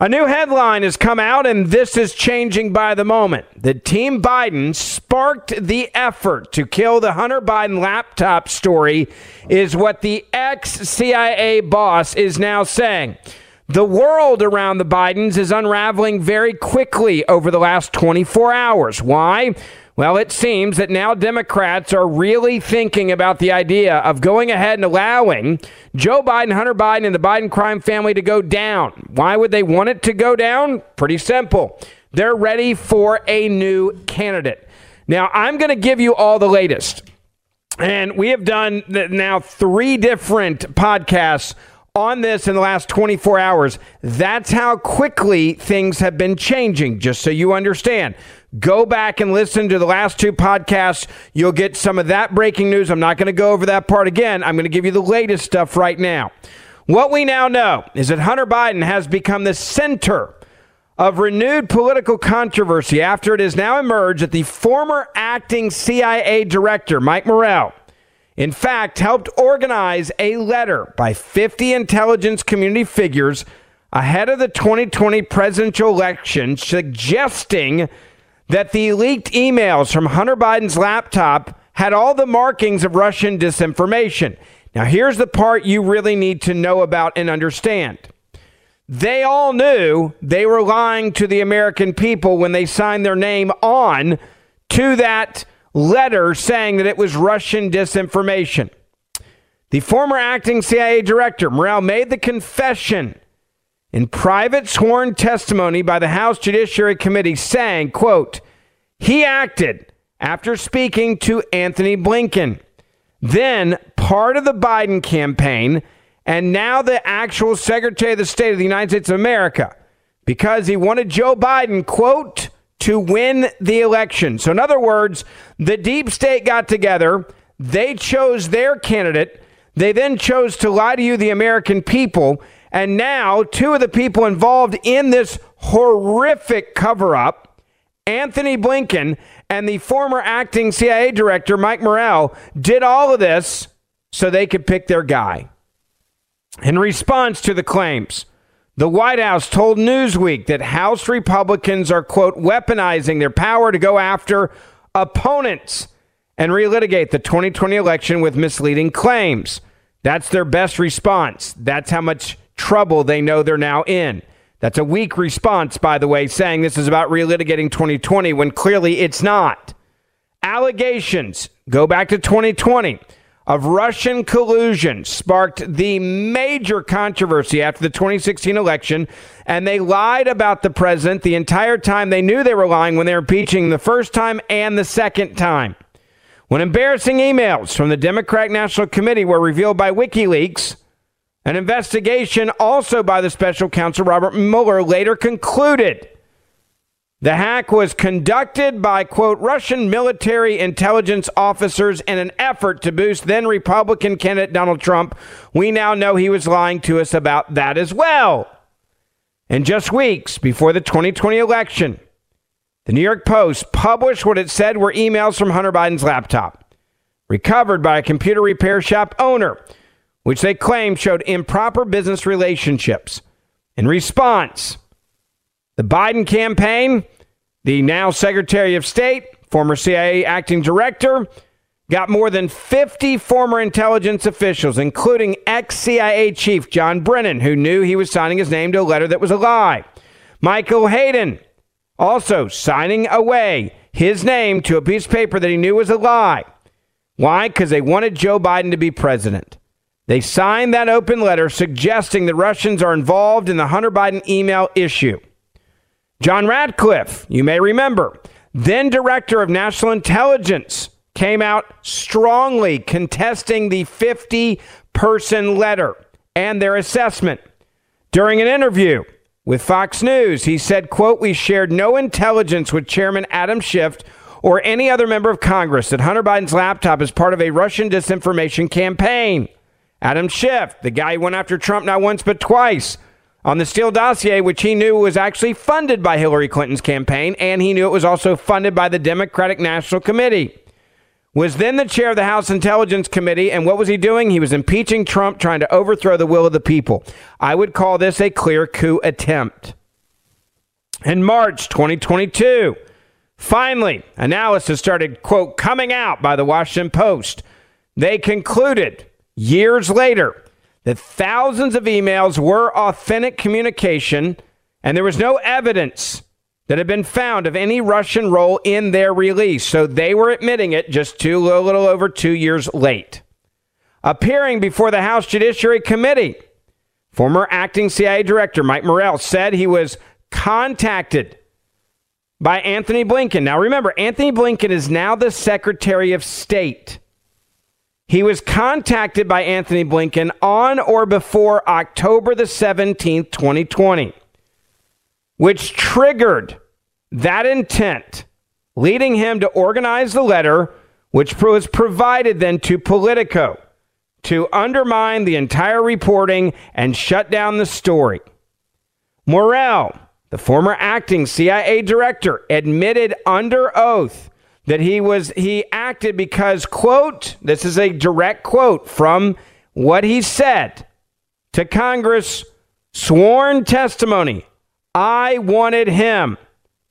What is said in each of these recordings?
A new headline has come out, and this is changing by the moment. The Team Biden sparked the effort to kill the Hunter Biden laptop story, is what the ex CIA boss is now saying. The world around the Bidens is unraveling very quickly over the last 24 hours. Why? Well, it seems that now Democrats are really thinking about the idea of going ahead and allowing Joe Biden, Hunter Biden, and the Biden crime family to go down. Why would they want it to go down? Pretty simple. They're ready for a new candidate. Now, I'm going to give you all the latest. And we have done now three different podcasts on this in the last 24 hours. That's how quickly things have been changing, just so you understand. Go back and listen to the last two podcasts. You'll get some of that breaking news. I'm not going to go over that part again. I'm going to give you the latest stuff right now. What we now know is that Hunter Biden has become the center of renewed political controversy after it has now emerged that the former acting CIA director, Mike Morell, in fact, helped organize a letter by 50 intelligence community figures ahead of the 2020 presidential election suggesting that the leaked emails from Hunter Biden's laptop had all the markings of Russian disinformation. Now, here's the part you really need to know about and understand. They all knew they were lying to the American people when they signed their name on to that letter saying that it was Russian disinformation. The former acting CIA director, Morell, made the confession in private sworn testimony by the House Judiciary Committee saying, quote, he acted after speaking to Antony Blinken, then part of the Biden campaign, and now the actual Secretary of the State of the United States of America, because he wanted Joe Biden, quote, to win the election. So, in other words, the deep state got together, they chose their candidate, they then chose to lie to you, the American people, and now, two of the people involved in this horrific cover up, Antony Blinken and the former acting CIA director, Mike Morell, did all of this so they could pick their guy. In response to the claims, the White House told Newsweek that House Republicans are, quote, weaponizing their power to go after opponents and relitigate the 2020 election with misleading claims. That's their best response. That's how much trouble they know they're now in. That's a weak response, by the way, saying this is about relitigating 2020 when clearly it's not. Allegations go back to 2020 of Russian collusion sparked the major controversy after the 2016 election, and they lied about the president the entire time. They knew they were lying when they were impeaching the first time and the second time. When embarrassing emails from the Democratic National Committee were revealed by WikiLeaks, an investigation, also by the special counsel Robert Mueller, later concluded the hack was conducted by, quote, Russian military intelligence officers in an effort to boost then Republican candidate Donald Trump. We now know he was lying to us about that as well. And just weeks before the 2020 election, the New York Post published what it said were emails from Hunter Biden's laptop, recovered by a computer repair shop owner which they claim showed improper business relationships. In response, the Biden campaign, the now Secretary of State, former CIA acting director, got more than 50 former intelligence officials, including ex CIA Chief John Brennan, who knew he was signing his name to a letter that was a lie. Michael Hayden, also signing away his name to a piece of paper that he knew was a lie. Why? Because they wanted Joe Biden to be president. They signed that open letter suggesting that Russians are involved in the Hunter Biden email issue. John Ratcliffe, you may remember, then director of national intelligence, came out strongly contesting the 50 person letter and their assessment. During an interview with Fox News, he said, quote, we shared no intelligence with Chairman Adam Schiff or any other member of Congress that Hunter Biden's laptop is part of a Russian disinformation campaign. Adam Schiff, the guy who went after Trump not once but twice on the Steele dossier, which he knew was actually funded by Hillary Clinton's campaign, and he knew it was also funded by the Democratic National Committee. Was then the chair of the House Intelligence Committee, and what was he doing? He was impeaching Trump, trying to overthrow the will of the people. I would call this a clear coup attempt. In March 2022, finally, analysis started, quote, coming out by the Washington Post. They concluded years later that thousands of emails were authentic communication and there was no evidence that had been found of any Russian role in their release. So they were admitting it just two, a little over two years late. Appearing before the House Judiciary Committee, former acting CIA director Mike Morell said he was contacted by Antony Blinken. Now remember, Antony Blinken is now the Secretary of State. He was contacted by Antony Blinken on or before October the 17th, 2020 which triggered that intent, leading him to organize the letter, which was provided then to Politico to undermine the entire reporting and shut down the story. Morell, the former acting CIA director, admitted under oath that he was he acted because quote this is a direct quote from what he said to Congress sworn testimony I wanted him,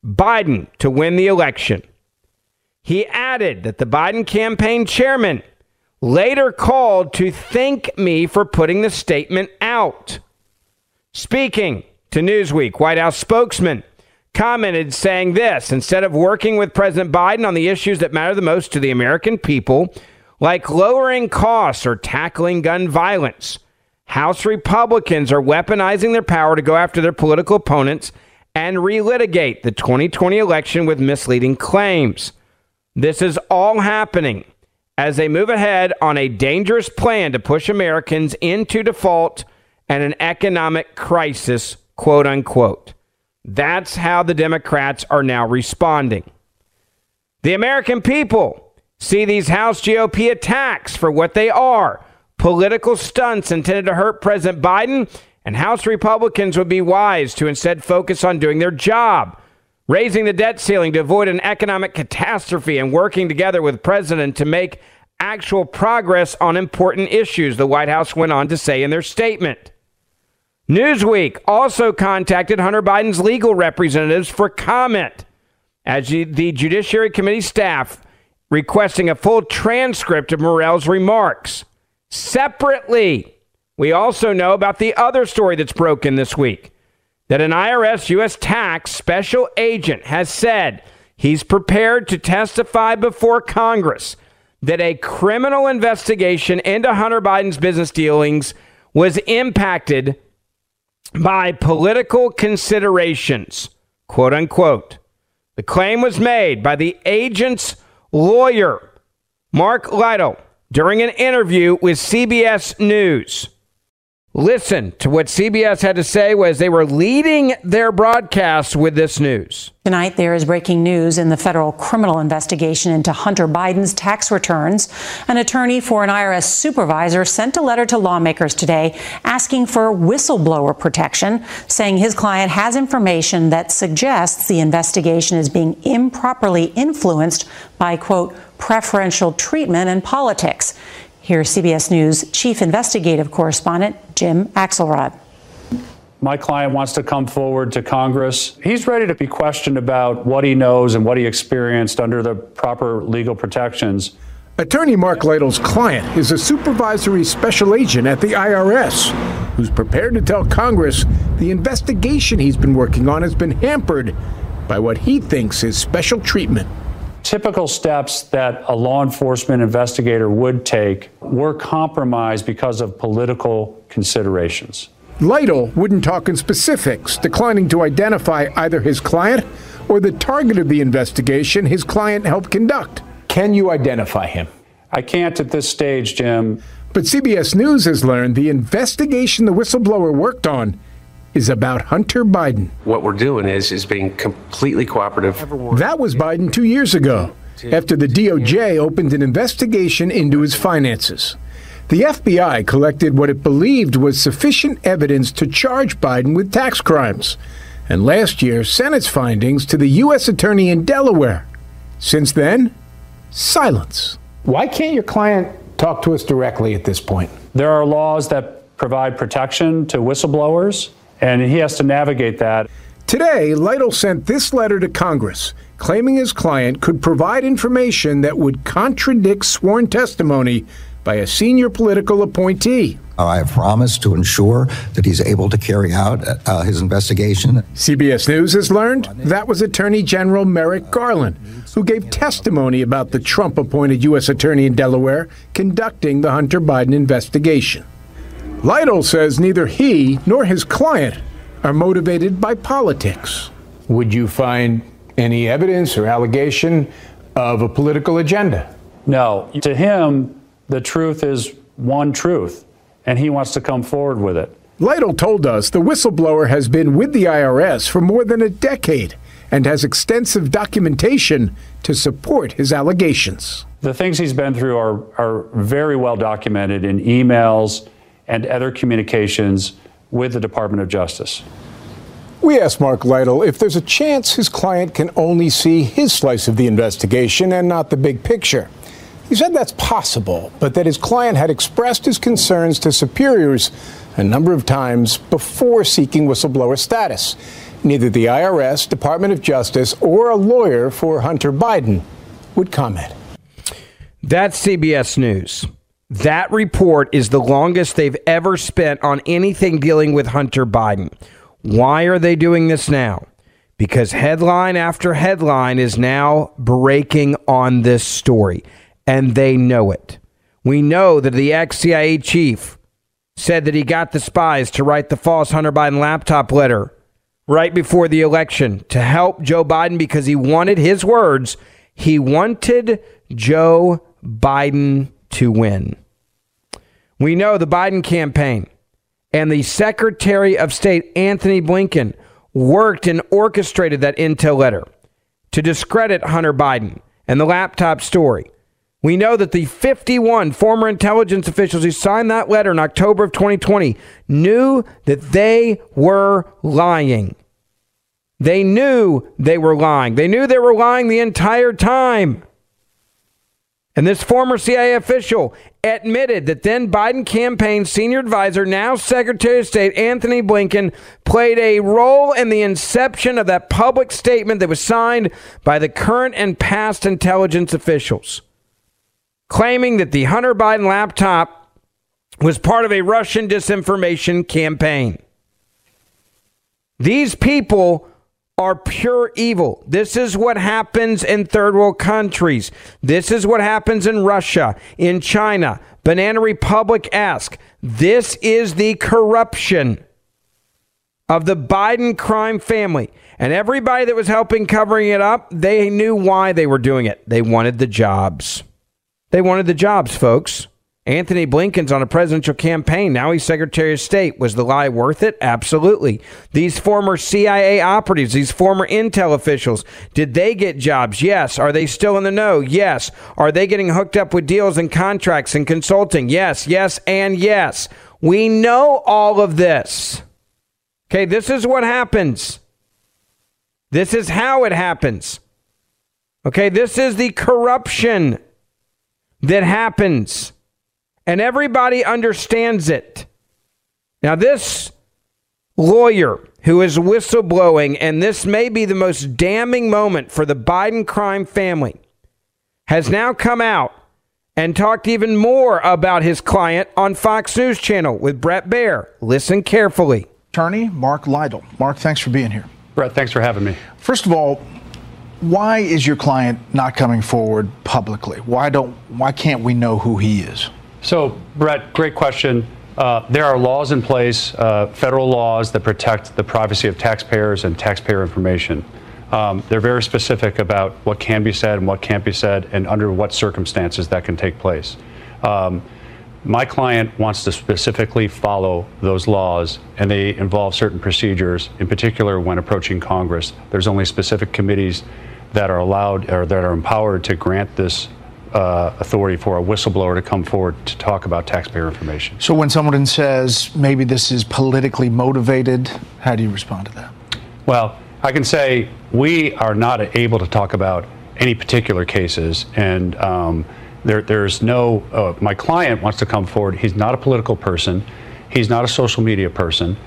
Biden, to win the election. He added that the Biden campaign chairman later called to thank me for putting the statement out. Speaking to Newsweek, White House spokesman commented saying this instead of working with President Biden on the issues that matter the most to the American people, like lowering costs or tackling gun violence, House Republicans are weaponizing their power to go after their political opponents and relitigate the 2020 election with misleading claims. This is all happening as they move ahead on a dangerous plan to push Americans into default and an economic crisis, quote unquote. That's how the Democrats are now responding. The American people see these House GOP attacks for what they are political stunts intended to hurt President Biden, and House Republicans would be wise to instead focus on doing their job, raising the debt ceiling to avoid an economic catastrophe, and working together with president to make actual progress on important issues, the White House went on to say in their statement. Newsweek also contacted Hunter Biden's legal representatives for comment as the Judiciary Committee staff requesting a full transcript of Morell's remarks. Separately, we also know about the other story that's broken this week that an IRS U.S. tax special agent has said he's prepared to testify before Congress that a criminal investigation into Hunter Biden's business dealings was impacted by political considerations, quote unquote. The claim was made by the agent's lawyer, Mark Lytle during an interview with CBS News. Listen to what CBS had to say as they were leading their broadcast with this news. Tonight, there is breaking news in the federal criminal investigation into Hunter Biden's tax returns. An attorney for an IRS supervisor sent a letter to lawmakers today asking for whistleblower protection, saying his client has information that suggests the investigation is being improperly influenced by, quote, preferential treatment in politics. Here's CBS News Chief Investigative Correspondent Jim Axelrod. My client wants to come forward to Congress. He's ready to be questioned about what he knows and what he experienced under the proper legal protections. Attorney Mark Lytle's client is a supervisory special agent at the IRS who's prepared to tell Congress the investigation he's been working on has been hampered by what he thinks is special treatment typical steps that a law enforcement investigator would take were compromised because of political considerations. Lytle wouldn't talk in specifics, declining to identify either his client or the target of the investigation his client helped conduct. Can you identify him? I can't at this stage, Jim. But CBS News has learned the investigation the whistleblower worked on is about Hunter Biden. What we're doing is is being completely cooperative. That was Biden 2 years ago after the DOJ opened an investigation into his finances. The FBI collected what it believed was sufficient evidence to charge Biden with tax crimes and last year sent its findings to the U.S. Attorney in Delaware. Since then, silence. Why can't your client talk to us directly at this point? There are laws that provide protection to whistleblowers and he has to navigate that. Today, Lytle sent this letter to Congress claiming his client could provide information that would contradict sworn testimony by a senior political appointee. I have promised to ensure that he's able to carry out uh, his investigation. CBS News has learned that was Attorney General Merrick Garland, who gave testimony about the Trump appointed U.S. Attorney in Delaware conducting the Hunter Biden investigation. Lytle says neither he nor his client are motivated by politics. Would you find any evidence or allegation of a political agenda? No. To him, the truth is one truth, and he wants to come forward with it. Lytle told us the whistleblower has been with the IRS for more than a decade and has extensive documentation to support his allegations. The things he's been through are, are very well documented in emails and other communications with the Department of Justice. We asked Mark Lytle if there's a chance his client can only see his slice of the investigation and not the big picture. He said that's possible, but that his client had expressed his concerns to superiors a number of times before seeking whistleblower status. Neither the IRS, Department of Justice, or a lawyer for Hunter Biden would comment. That's CBS News. That report is the longest they've ever spent on anything dealing with Hunter Biden. Why are they doing this now? Because headline after headline is now breaking on this story, and they know it. We know that the ex CIA chief said that he got the spies to write the false Hunter Biden laptop letter right before the election to help Joe Biden because he wanted his words. He wanted Joe Biden to win. We know the Biden campaign and the Secretary of State, Antony Blinken, worked and orchestrated that intel letter to discredit Hunter Biden and the laptop story. We know that the 51 former intelligence officials who signed that letter in October of 2020 knew that they were lying. They knew they were lying. They knew they were lying the entire time. And this former CIA official admitted that then Biden campaign senior advisor, now Secretary of State Antony Blinken, played a role in the inception of that public statement that was signed by the current and past intelligence officials, claiming that the Hunter Biden laptop was part of a Russian disinformation campaign. These people are pure evil. This is what happens in third world countries. This is what happens in Russia, in China. Banana Republic ask. This is the corruption of the Biden crime family. And everybody that was helping covering it up, they knew why they were doing it. They wanted the jobs. They wanted the jobs, folks. Antony Blinken's on a presidential campaign. Now he's Secretary of State. Was the lie worth it? Absolutely. These former CIA operatives, these former intel officials, did they get jobs? Yes. Are they still in the know? Yes. Are they getting hooked up with deals and contracts and consulting? Yes, yes, and yes. We know all of this. Okay, this is what happens. This is how it happens. Okay, this is the corruption that happens and everybody understands it. Now, this lawyer who is whistleblowing, and this may be the most damning moment for the Biden crime family, has now come out and talked even more about his client on Fox News Channel with Bret Baier. Listen carefully. Attorney Mark Lytle. Mark, thanks for being here. Bret, thanks for having me. First of all, why is your client not coming forward publicly? Why don't why can't we know who he is? So, Bret, great question. Uh, there are laws in place, uh, federal laws that protect the privacy of taxpayers and taxpayer information. Um, they're very specific about what can be said and what can't be said, and under what circumstances that can take place. Um, my client wants to specifically follow those laws, and they involve certain procedures. In particular, when approaching Congress, there's only specific committees that are allowed or that are empowered to grant this uh, authority for a whistleblower to come forward to talk about taxpayer information. So when someone says maybe this is politically motivated, how do you respond to that? Well, I can say we are not able to talk about any particular cases, and um, there, there's no. Uh, my client wants to come forward. He's not a political person. He's not a social media person.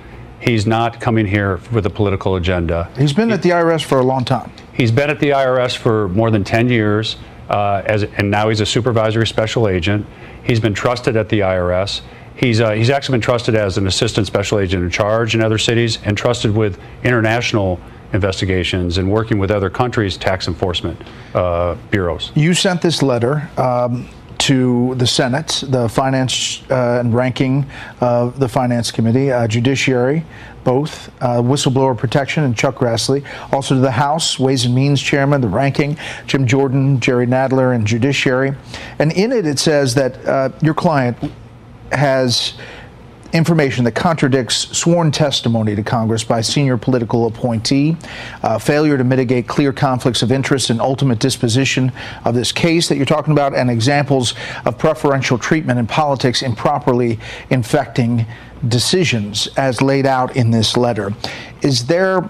He's not coming here with a political agenda. He's been at the IRS for a long time. He's been at the IRS for more than 10 years, uh, as, and now he's a supervisory special agent. He's been trusted at the IRS. He's, uh, he's actually been trusted as an assistant special agent in charge in other cities and trusted with international investigations and working with other countries' tax enforcement uh, bureaus. You sent this letter. Um, to the Senate, the Finance uh, and Ranking of the Finance Committee, uh, Judiciary, both uh, whistleblower protection and Chuck Grassley. Also to the House, Ways and Means Chairman, the Ranking, Jim Jordan, Jerry Nadler, and Judiciary. And in it, it says that uh, your client has information that contradicts sworn testimony to Congress by senior political appointee, uh, failure to mitigate clear conflicts of interest and ultimate disposition of this case that you're talking about, and examples of preferential treatment in politics improperly infecting decisions as laid out in this letter. Is there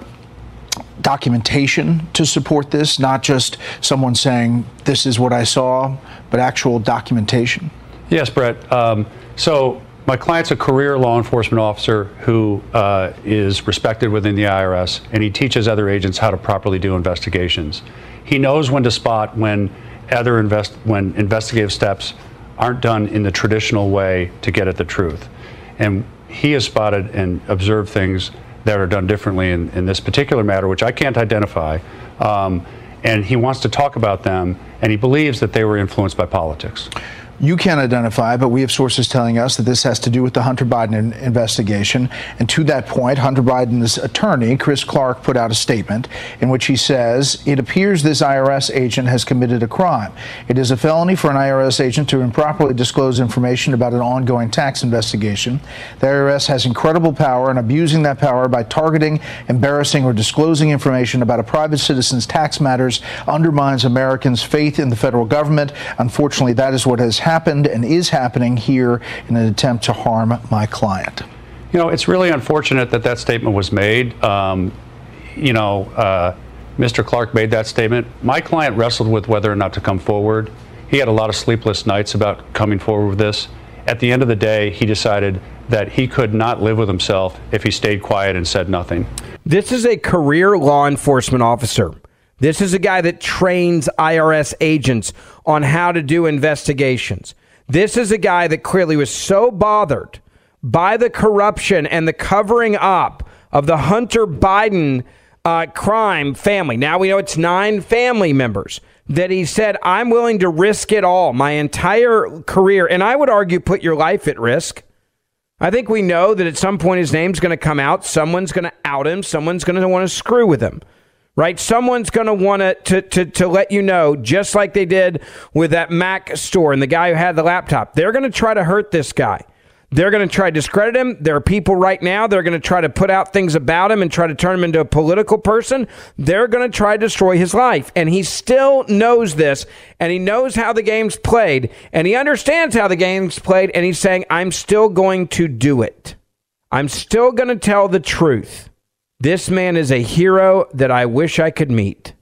documentation to support this, not just someone saying, this is what I saw, but actual documentation? Yes, Bret. Um, so my client's a career law enforcement officer who uh, is respected within the IRS, and he teaches other agents how to properly do investigations. He knows when to spot when other invest when investigative steps aren't done in the traditional way to get at the truth. And he has spotted and observed things that are done differently in, in this particular matter, which I can't identify. Um, and he wants to talk about them, and he believes that they were influenced by politics you can't identify, but we have sources telling us that this has to do with the Hunter Biden investigation. And to that point, Hunter Biden's attorney, Chris Clark, put out a statement in which he says it appears this IRS agent has committed a crime. It is a felony for an IRS agent to improperly disclose information about an ongoing tax investigation. The IRS has incredible power, and abusing that power by targeting, embarrassing, or disclosing information about a private citizen's tax matters undermines Americans' faith in the federal government. Unfortunately, that is what has happened happened and is happening here in an attempt to harm my client. You know, it's really unfortunate that that statement was made. Um, you know, uh, Mr. Clark made that statement. My client wrestled with whether or not to come forward. He had a lot of sleepless nights about coming forward with this. At the end of the day, he decided that he could not live with himself if he stayed quiet and said nothing. This is a career law enforcement officer. This is a guy that trains IRS agents on how to do investigations. This is a guy that clearly was so bothered by the corruption and the covering up of the Hunter Biden uh, crime family. Now we know it's nine family members that he said, I'm willing to risk it all, my entire career. And I would argue, put your life at risk. I think we know that at some point his name's going to come out. Someone's going to out him. Someone's going to want to screw with him right? Someone's going to want to, to, let you know, just like they did with that Mac store and the guy who had the laptop. They're going to try to hurt this guy. They're going to try to discredit him. There are people right now that are going to try to put out things about him and try to turn him into a political person. They're going to try to destroy his life. And he still knows this and he knows how the game's played and he understands how the game's played. And he's saying, I'm still going to do it. I'm still going to tell the truth. This man is a hero that I wish I could meet.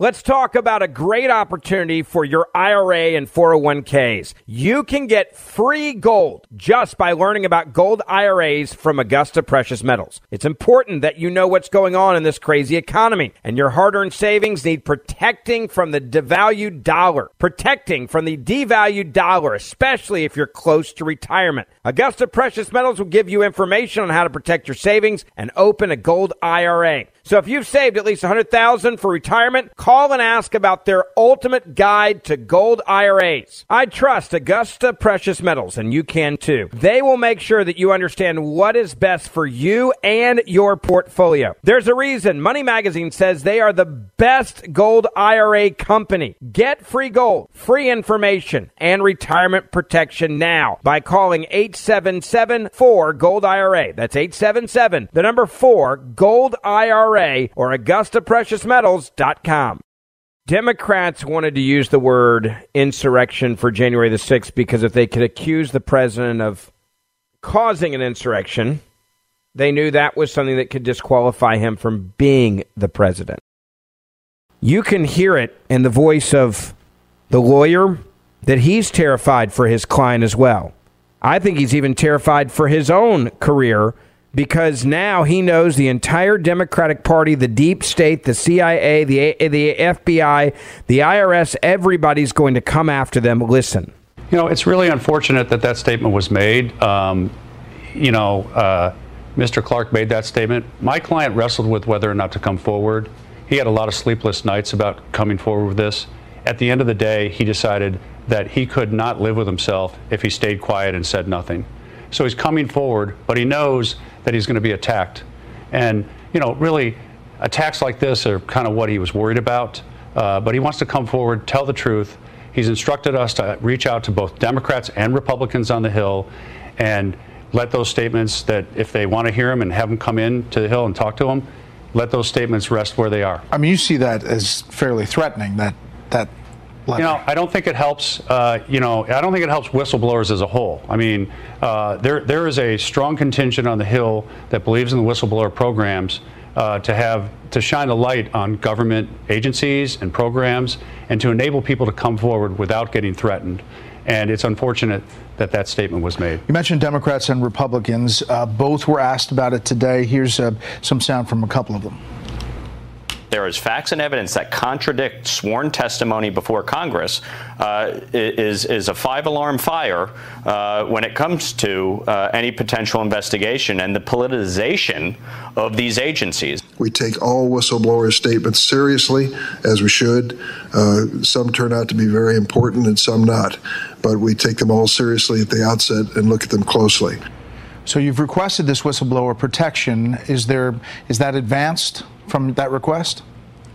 Let's talk about a great opportunity for your IRA and 401ks. You can get free gold just by learning about gold IRAs from Augusta Precious Metals. It's important that you know what's going on in this crazy economy, and your hard earned savings need protecting from the devalued dollar, protecting from the devalued dollar, especially if you're close to retirement. Augusta Precious Metals will give you information on how to protect your savings and open a gold IRA. So if you've saved at least 100,000 for retirement, call and ask about their ultimate guide to gold IRAs. I trust Augusta Precious Metals and you can too. They will make sure that you understand what is best for you and your portfolio. There's a reason Money Magazine says they are the best gold IRA company. Get free gold, free information, and retirement protection now by calling 877 4 Gold IRA. That's 877 the number 4 Gold IRA or AugustaPreciousMetals.com. Democrats wanted to use the word insurrection for January the 6th because if they could accuse the president of causing an insurrection, they knew that was something that could disqualify him from being the president. You can hear it in the voice of the lawyer that he's terrified for his client as well. I think he's even terrified for his own career because now he knows the entire Democratic Party, the deep state, the CIA, the, the FBI, the IRS, everybody's going to come after them. Listen. You know, it's really unfortunate that that statement was made. Um, you know, uh, Mr. Clark made that statement. My client wrestled with whether or not to come forward. He had a lot of sleepless nights about coming forward with this. At the end of the day, he decided that he could not live with himself if he stayed quiet and said nothing. So he's coming forward, but he knows that he's going to be attacked. And, you know, really, attacks like this are kind of what he was worried about. Uh, but he wants to come forward, tell the truth. He's instructed us to reach out to both Democrats and Republicans on the Hill and let those statements that if they want to hear him and have him come in to the Hill and talk to him, let those statements rest where they are. I mean, you see that as fairly threatening, that, that You know, I don't think it helps. Uh, you know, I don't think it helps whistleblowers as a whole. I mean, uh, there there is a strong contingent on the Hill that believes in the whistleblower programs uh, to have to shine a light on government agencies and programs and to enable people to come forward without getting threatened. And it's unfortunate that that statement was made. You mentioned Democrats and Republicans. Uh, both were asked about it today. Here's uh, some sound from a couple of them there is facts and evidence that contradict sworn testimony before Congress uh, is, is a five alarm fire uh, when it comes to uh, any potential investigation and the politicization of these agencies. We take all whistleblower statements seriously, as we should. Uh, some turn out to be very important and some not, but we take them all seriously at the outset and look at them closely. So you've requested this whistleblower protection. Is there is that advanced? From that request?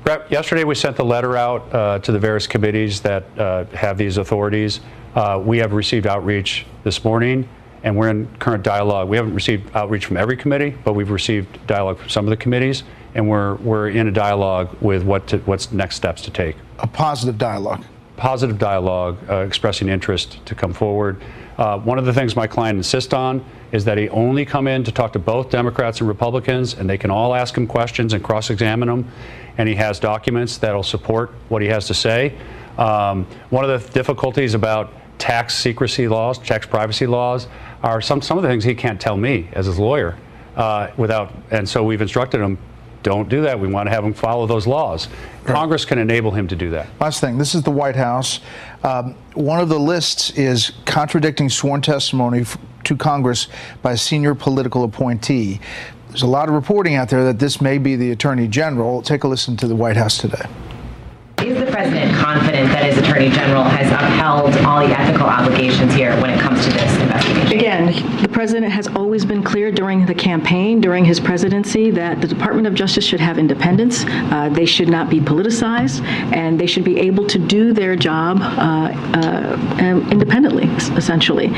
Rep, Yesterday, we sent the letter out uh, to the various committees that uh, have these authorities. Uh, we have received outreach this morning, and we're in current dialogue. We haven't received outreach from every committee, but we've received dialogue from some of the committees, and we're we're in a dialogue with what to, what's next steps to take. A positive dialogue. Positive dialogue, uh, expressing interest to come forward. Uh, one of the things my client insists on is that he only come in to talk to both Democrats and Republicans, and they can all ask him questions and cross-examine him. And he has documents that'll support what he has to say. Um, one of the difficulties about tax secrecy laws, tax privacy laws, are some some of the things he can't tell me as his lawyer uh, without. And so we've instructed him don't do that. We want to have him follow those laws. Right. Congress can enable him to do that. Last thing this is the White House. Um, one of the lists is contradicting sworn testimony to Congress by a senior political appointee. There's a lot of reporting out there that this may be the Attorney General. Take a listen to the White House today. Is the president confident that his attorney general has upheld all the ethical obligations here when it comes to this investigation? Again, the president has always been clear during the campaign, during his presidency, that the Department of Justice should have independence. Uh, they should not be politicized, and they should be able to do their job uh, uh, independently, essentially.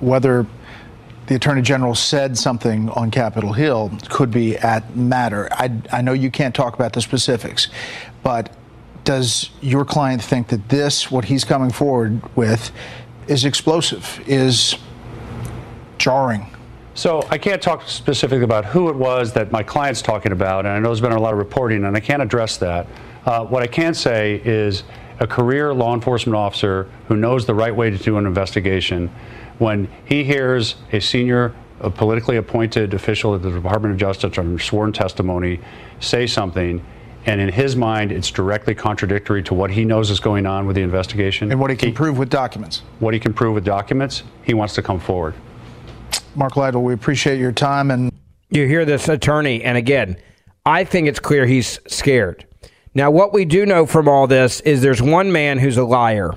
Whether the Attorney General said something on Capitol Hill could be at matter. I, I know you can't talk about the specifics, but does your client think that this, what he's coming forward with, is explosive, is jarring? So I can't talk specifically about who it was that my client's talking about, and I know there's been a lot of reporting, and I can't address that. Uh, what I can say is a career law enforcement officer who knows the right way to do an investigation, when he hears a senior a politically appointed official at the Department of Justice under sworn testimony say something, and in his mind, it's directly contradictory to what he knows is going on with the investigation. And what he can he, prove with documents. What he can prove with documents, he wants to come forward. Mark Lytle, we appreciate your time. And you hear this attorney, and again, I think it's clear he's scared. Now, what we do know from all this is there's one man who's a liar.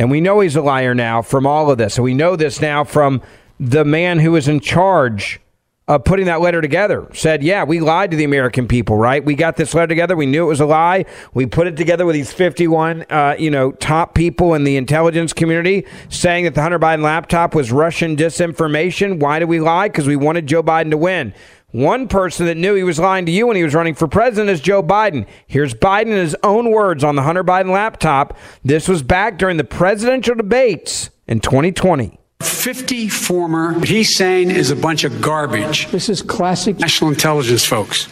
And we know he's a liar now from all of this. We know this now from the man who was in charge of putting that letter together said, Yeah, we lied to the American people, right? We got this letter together. We knew it was a lie. We put it together with these 51, uh, you know, top people in the intelligence community saying that the Hunter Biden laptop was Russian disinformation. Why did we lie? Because we wanted Joe Biden to win. One person that knew he was lying to you when he was running for president is Joe Biden. Here's Biden in his own words on the Hunter Biden laptop. This was back during the presidential debates in 2020. 50 former, what he's saying is a bunch of garbage. This is classic national intelligence folks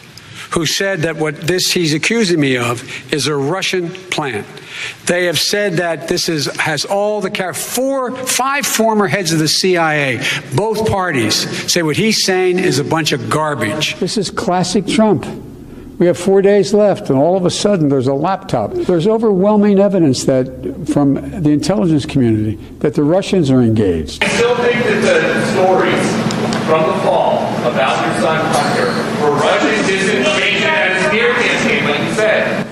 who said that what this he's accusing me of is a Russian plant. They have said that this is has all the four, five former heads of the CIA, both parties say what he's saying is a bunch of garbage. This is classic Trump. We have four days left, and all of a sudden there's a laptop. There's overwhelming evidence that from the intelligence community that the Russians are engaged. I still think that the stories from the fall about your son Hunter were Russian disinformation at a smear campaign, like you said.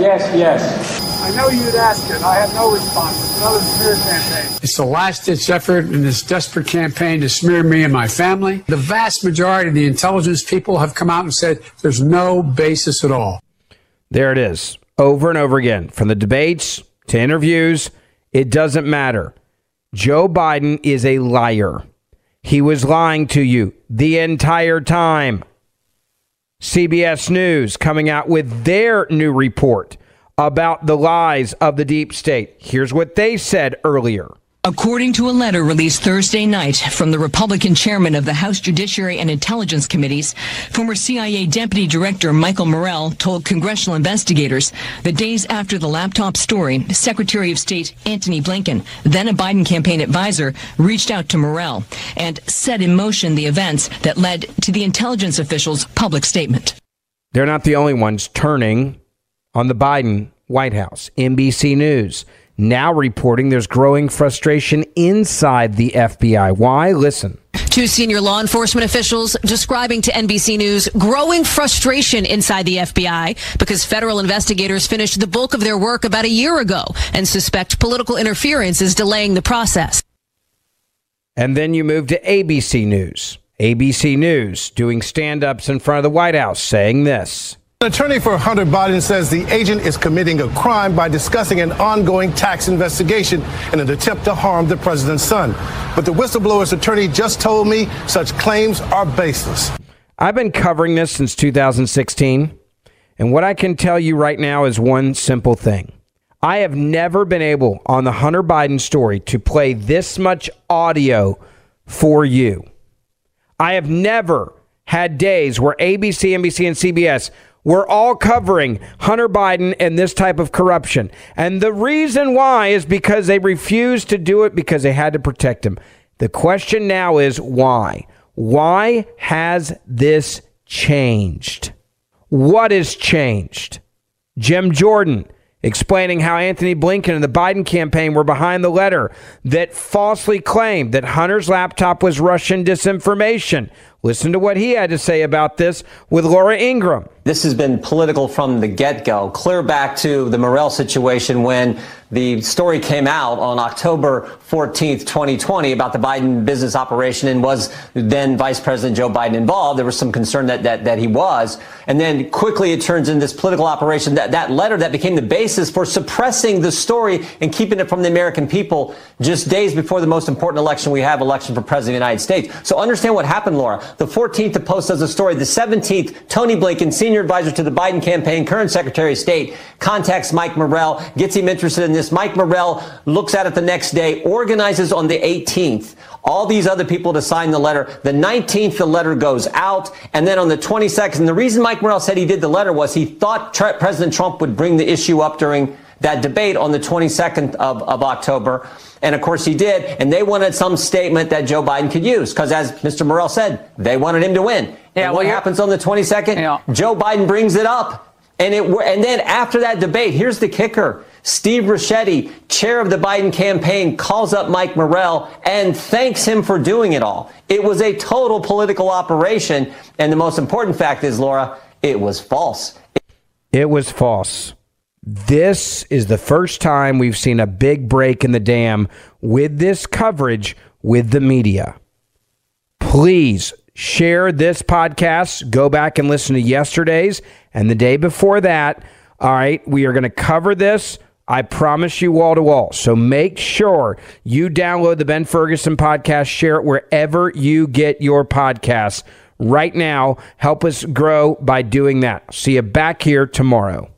Yes, yes, yes. I know you'd ask it. I have no response. It's another smear campaign. It's the last ditch effort in this desperate campaign to smear me and my family. The vast majority of the intelligence people have come out and said there's no basis at all. There it is. Over and over again. From the debates to interviews, it doesn't matter. Joe Biden is a liar. He was lying to you the entire time. CBS News coming out with their new report about the lies of the deep state. Here's what they said earlier. According to a letter released Thursday night from the Republican chairman of the House Judiciary and Intelligence Committees, former CIA Deputy Director Michael Morell told congressional investigators that days after the laptop story, Secretary of State Antony Blinken, then a Biden campaign advisor, reached out to Morell and set in motion the events that led to the intelligence official's public statement. They're not the only ones turning on the Biden White House. NBC News now reporting there's growing frustration inside the FBI. Why? Listen. Two senior law enforcement officials describing to NBC News growing frustration inside the FBI because federal investigators finished the bulk of their work about a year ago and suspect political interference is delaying the process. And then you move to ABC News. ABC News doing stand ups in front of the White House saying this. An attorney for Hunter Biden says the agent is committing a crime by discussing an ongoing tax investigation in an attempt to harm the president's son. But the whistleblower's attorney just told me such claims are baseless. I've been covering this since 2016, and what I can tell you right now is one simple thing. I have never been able on the Hunter Biden story to play this much audio for you. I have never had days where ABC, NBC, and CBS we're all covering Hunter Biden and this type of corruption. And the reason why is because they refused to do it because they had to protect him. The question now is why? Why has this changed? What has changed? Jim Jordan explaining how Antony Blinken and the Biden campaign were behind the letter that falsely claimed that Hunter's laptop was Russian disinformation. Listen to what he had to say about this with Laura Ingraham. This has been political from the get go, clear back to the Morell situation when the story came out on October 14th, 2020 about the Biden business operation and was then Vice President Joe Biden involved. There was some concern that, that, that he was. And then quickly it turns into this political operation. That, that letter that became the basis for suppressing the story and keeping it from the American people just days before the most important election we have, election for President of the United States. So understand what happened, Laura. The 14th, the Post does a story. The 17th, Tony Blinken, senior advisor to the Biden campaign, current Secretary of State, contacts Mike Morell, gets him interested in this. Mike Morell looks at it the next day, organizes on the 18th all these other people to sign the letter. The 19th, the letter goes out. And then on the 22nd, the reason Mike Morell said he did the letter was he thought President Trump would bring the issue up during that debate on the 22nd of, of October. And of course he did. And they wanted some statement that Joe Biden could use. Because as Mr. Morell said, they wanted him to win. Yeah, and what happens on the 22nd? Yeah. Joe Biden brings it up. And, it, and then after that debate, here's the kicker. Steve Ricchetti, chair of the Biden campaign, calls up Mike Morell and thanks him for doing it all. It was a total political operation. And the most important fact is, Laura, it was false. It was false. This is the first time we've seen a big break in the dam with this coverage with the media. Please share this podcast. Go back and listen to yesterday's and the day before that. All right, we are going to cover this. I promise you wall to wall. So make sure you download the Ben Ferguson podcast, share it wherever you get your podcasts right now. Help us grow by doing that. See you back here tomorrow.